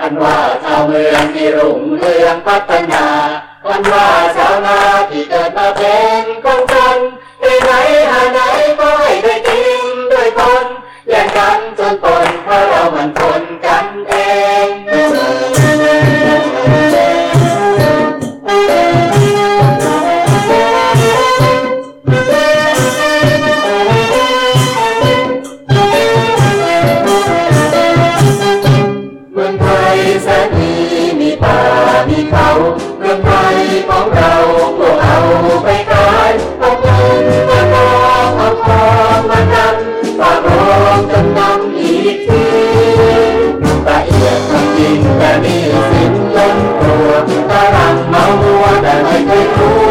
อันว่าชาวเมืองที่รุ่งเรืองพัฒนา อันว่าชาวนาที่เกิดมาเป็นคนจนได้ไหนหาไหนก็ให้ด้วยจริงด้วยคนแย่งกันจนตนเพราะเรามันคนกันเอง องมานำฝ่าโลมจำนำอีกทีตะเอียดทำจริงแต่มีสินล้นตัวตารังเมาหัวแต่ไม่เคยรู้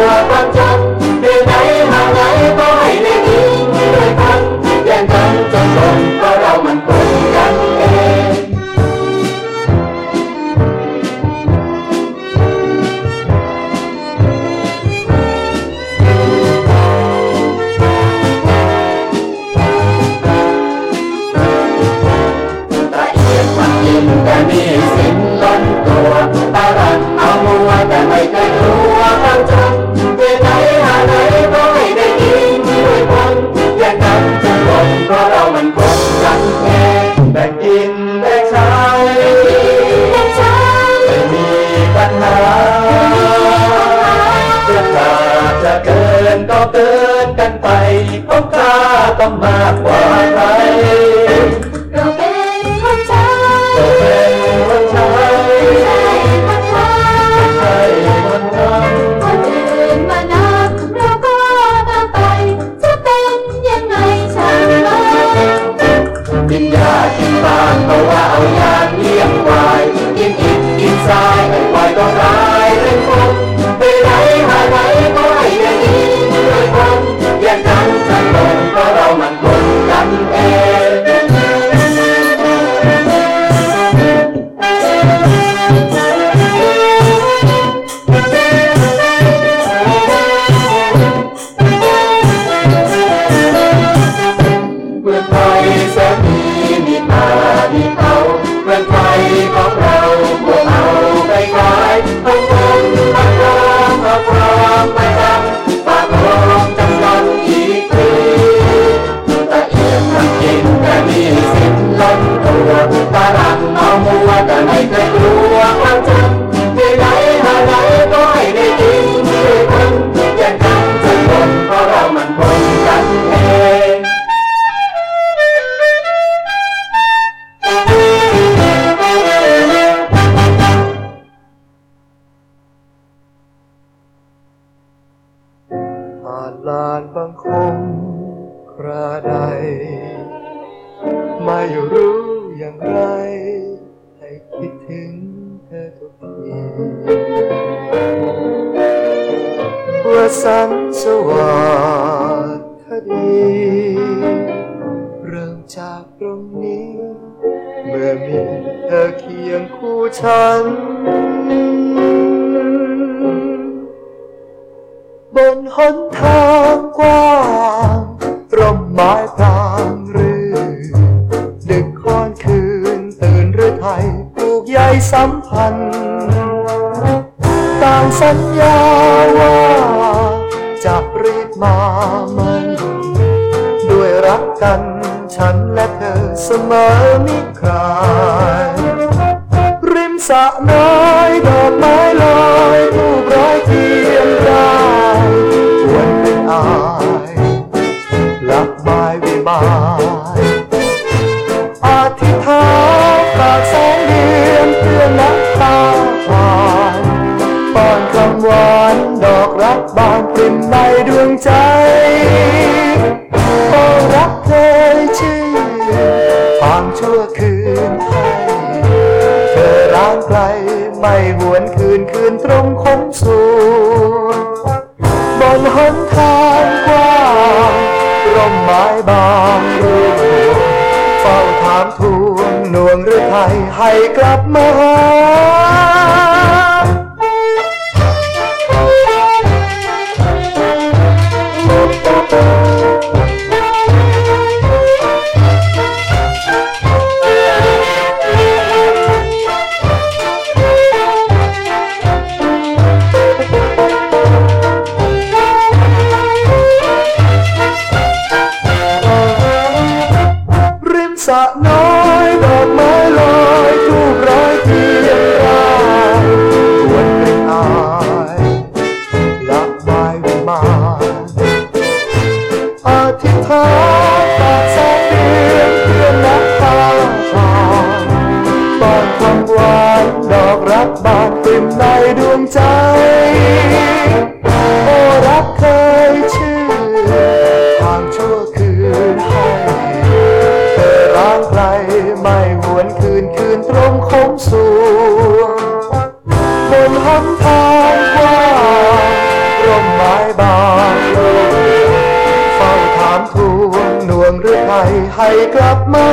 อมีเธอเคียงคู่ฉัน บนหนทาง มไม้บางรื่นเฝ้าถามทูลนวงหรือไทยให้กลับมาหา ให้กลับมา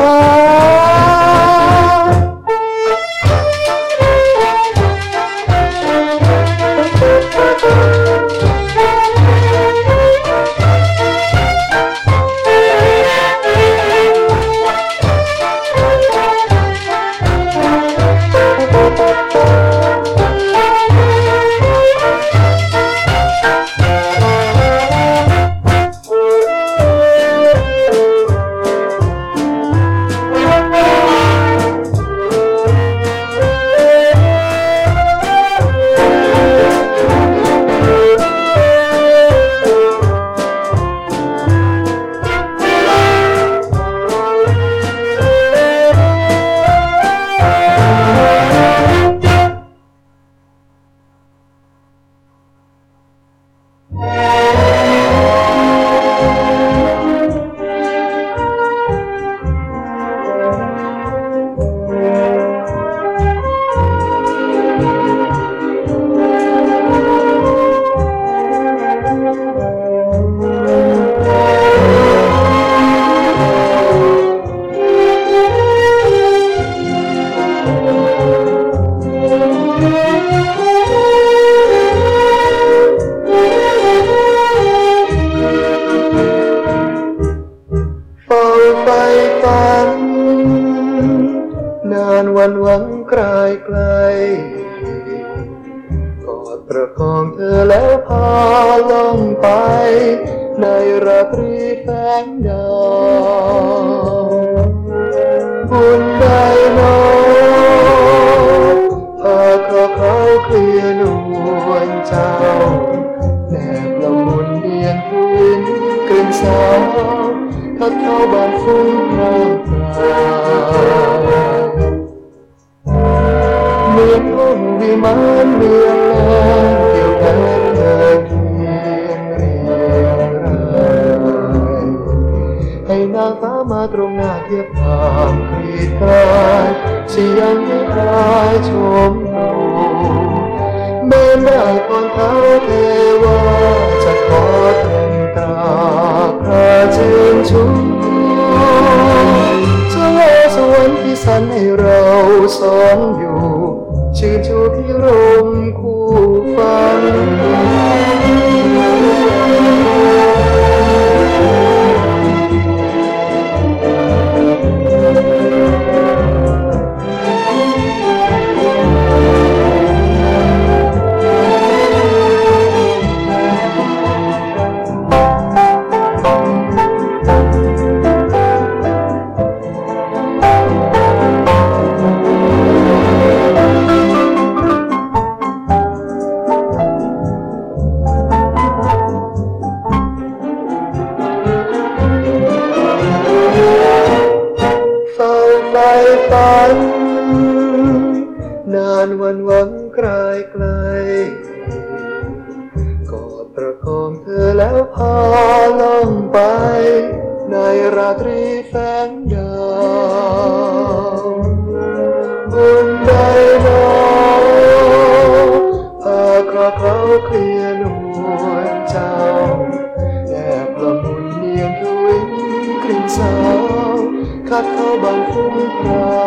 างฟ้ามาตรงหน้าเทียบทางคลีดกลายเสียงให้ทายชมโนเมื่อได้ก่อนเท้าเทวาจะขอทำตราพระชื่นชูสวรรค์สวรรค์ที่สันให้เราสองอยู่ชื่นชูที่รมคู่ พาล่องไป ในราตรีแสงดาวบุญใดหนอพาคราเขาเคลียร์นวลเจ้าแอบละมุนเนียนทวินกลิ่นสาวคัดเข้าบางฟุ้งพรา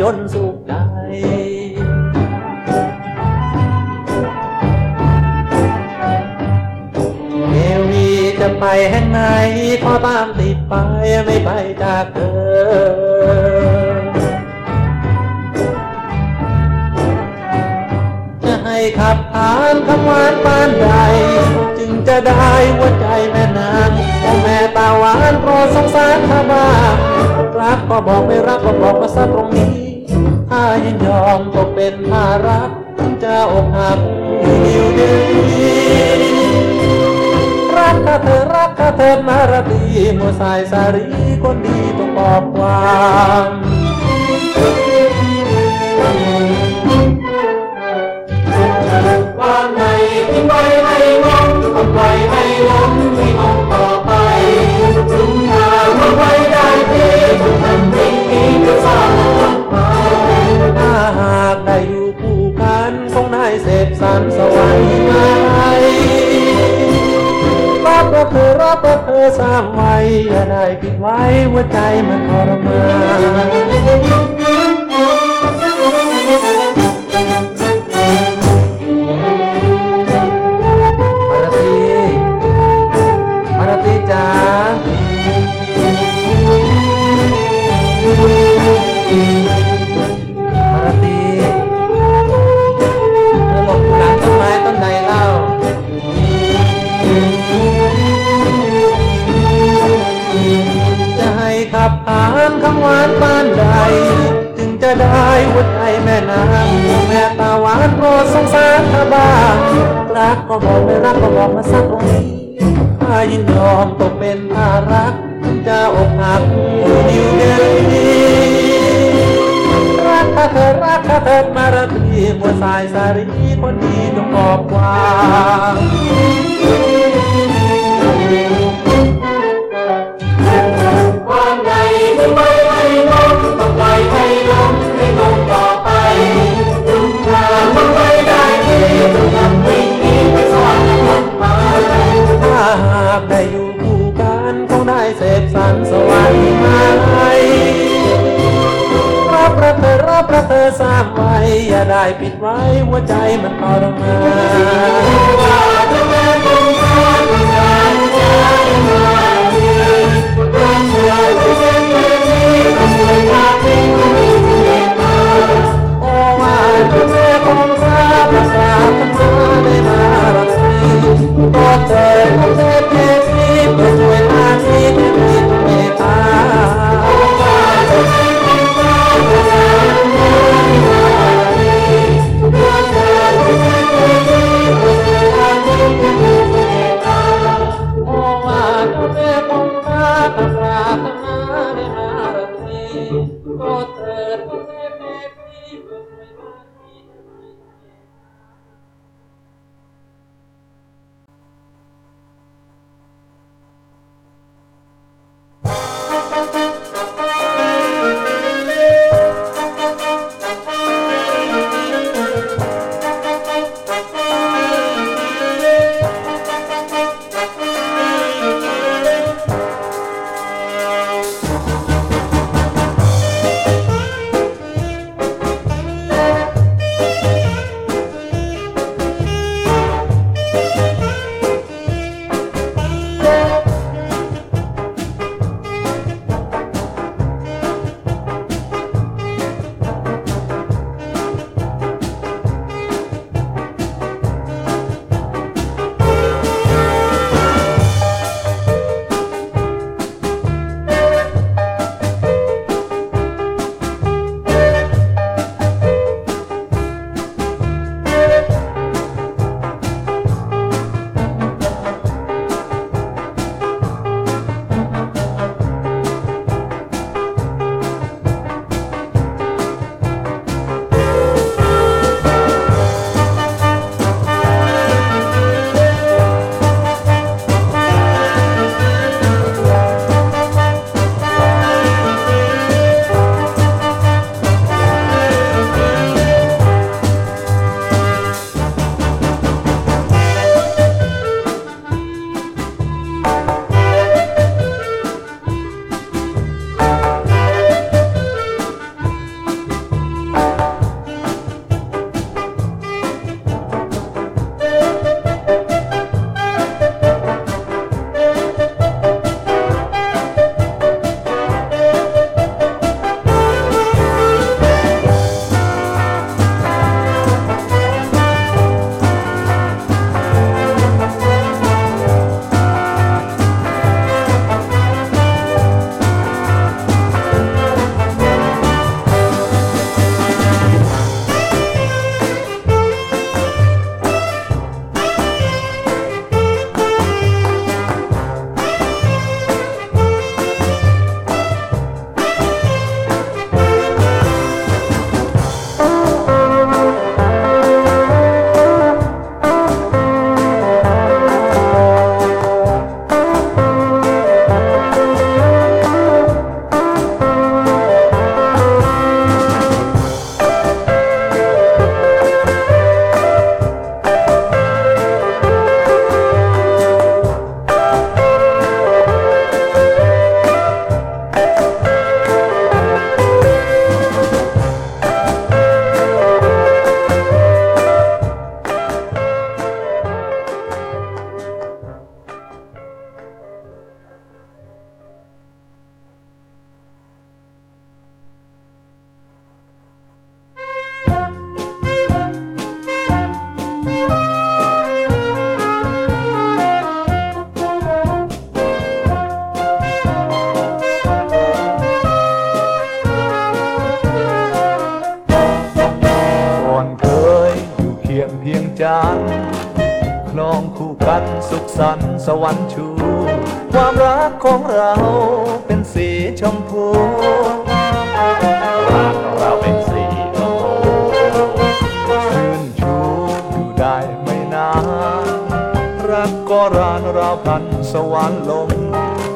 ยนต์สุขใดวีจะไปแห่งไหนขอบ้ามติดไปไม่ไปจากเธอให้ขับผ่านคำหวานบ้านใด จึงจะได้หัวใจแม่นางแต่แม่ตาหวานรอสงสารข้าบ้างรักก็บอกไม่รักก็บอกมาซะตรงนี้ ยยอมตกเป็นภารักเจ้าอกหักอยู่ดีรักข้เธอรักข้เธอมารดีมัวสายสารีคนดีต้องบอกความ เสพสันสวรรค์ไงรับก็คือรับก็คือสางไว้อย่าได้ปิดไว้ว่าใจมันทรมาน จะได้หัวใจแม่นางแม่ตาหวานโปรดสงสารเธาบ้างรักก็บอกไม่รักก็บอกมาสักทีข้ายินยอมตกเป็นภารักจะอกหักอยู่เดียรักเธอรักเธอมารดีมัวสายสารีคนดีต้องบอกว่า ปิดไว้หัวใจมันทรมา ความรักของเราเป็นสีชมพูรักของเราเป็นสีชมพูชื่นชูอยู่ได้ไม่นานรักก็รานราวพันสวรรค์ลม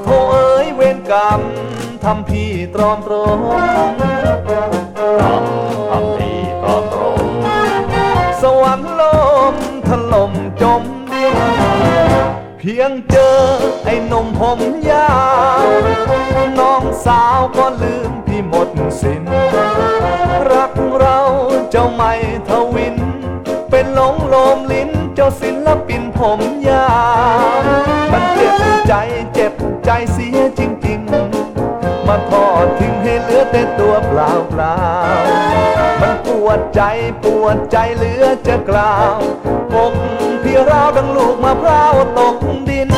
โทเอ้ยเวรกรรมทำพี่ตรอมตรม พียงเจอไอ้นมผมยาว น้องสาวก็ลืมพี่หมดสิน้น รักเราเจ้าไม่ทวิน เป็นหลงโลมลิ้นเจ้าศิลปินผมยาว มันเจ็บใจเจ็บใจเสียจริงๆ มาทอดทิ้งให้เหลือแต่ตัวเปล่าเปล่า มันปวดใจปวดใจเหลือจะกล่าวอกพี่เราวดังลูกมะพร้าวตกดิน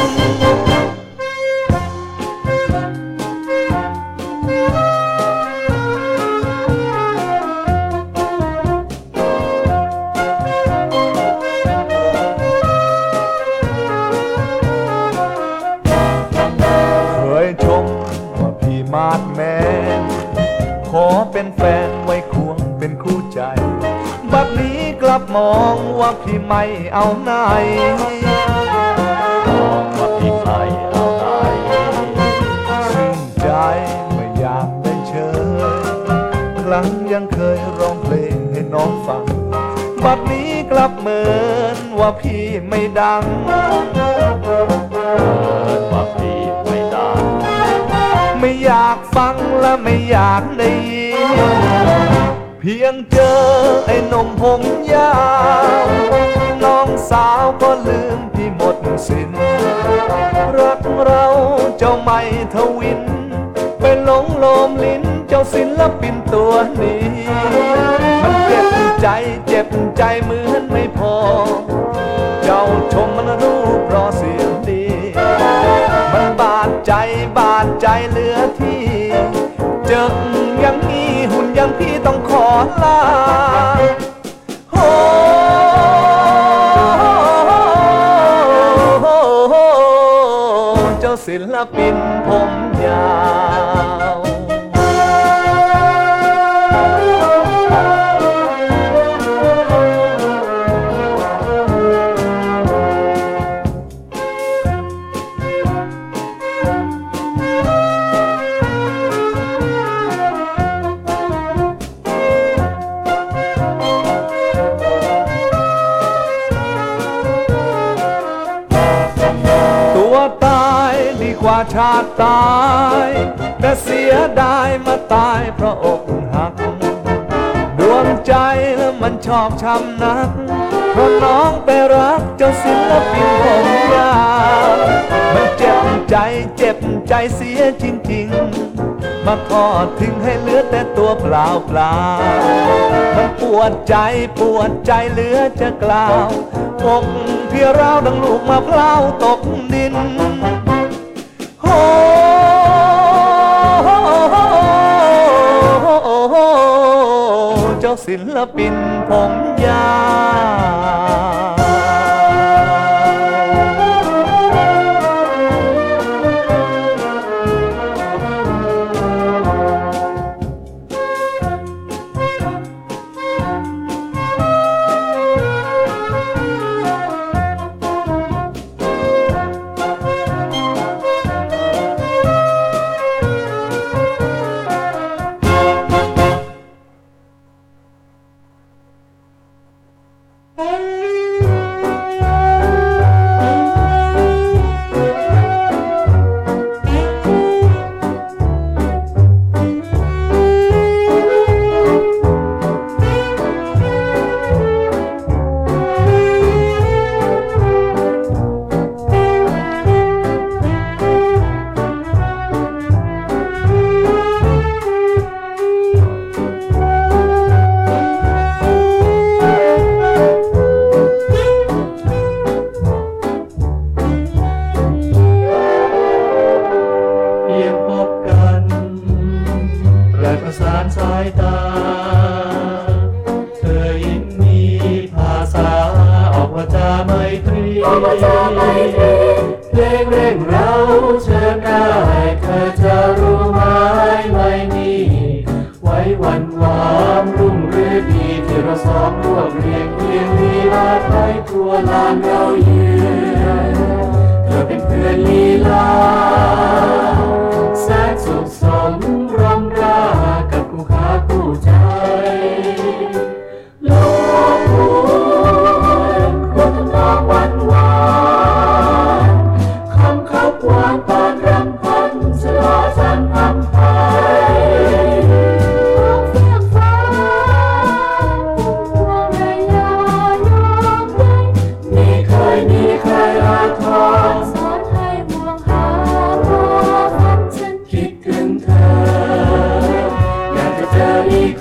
องว่าพี่ไม่เอาไหนมองว่าพี่ใครเอาไหนชื่นใจไม่อยากได้เชยครั้งยังเคยร้องเพลงให้น้องฟัง บัดนี้กลับเหมือนว่าพี่ไม่ดังเกิดว่าพี่ไม่ดังไม่อยากฟังและไม่อยากได้ยิน พียงเจอไอ้นมผมยาวน้องสาวก็ลืมพี่หมดสิน้นรักเราเจ้าไม่ทวินเป็นหลงโลมลิ้นเจ้าศิลปินตัวนี้ มันเจ็บใจเจ็บใจเหมือนไม่พอ เสียจริง ๆ มาทอดทิ้งให้เหลือแต่ตัวเปล่าเปล่ามันปวดใจปวดใจเหลือจะกล่าวอกเพี่เราวดังลูกมะพร้าวตกดินโอ้เจ้าศิลปินผมยาว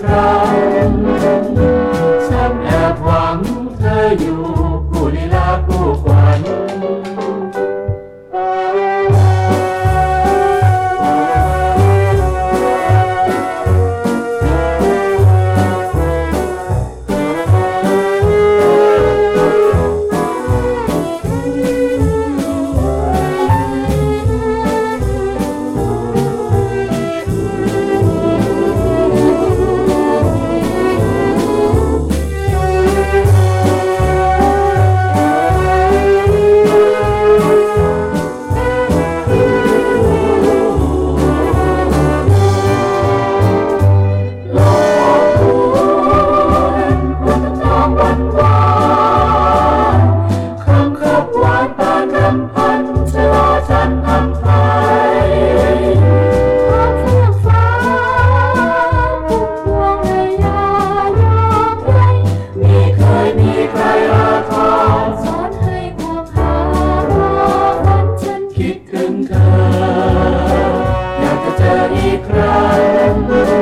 ครั้งฉันแอบหวังเธออยู่ come, let the dirty crown move.